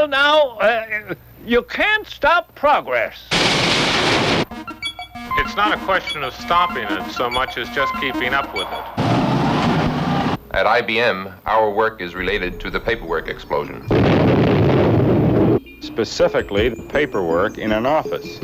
Well, now, uh, you can't stop progress. It's not a question of stopping it so much as just keeping up with it. At IBM, our work is related to the paperwork explosion. Specifically, the paperwork in an office.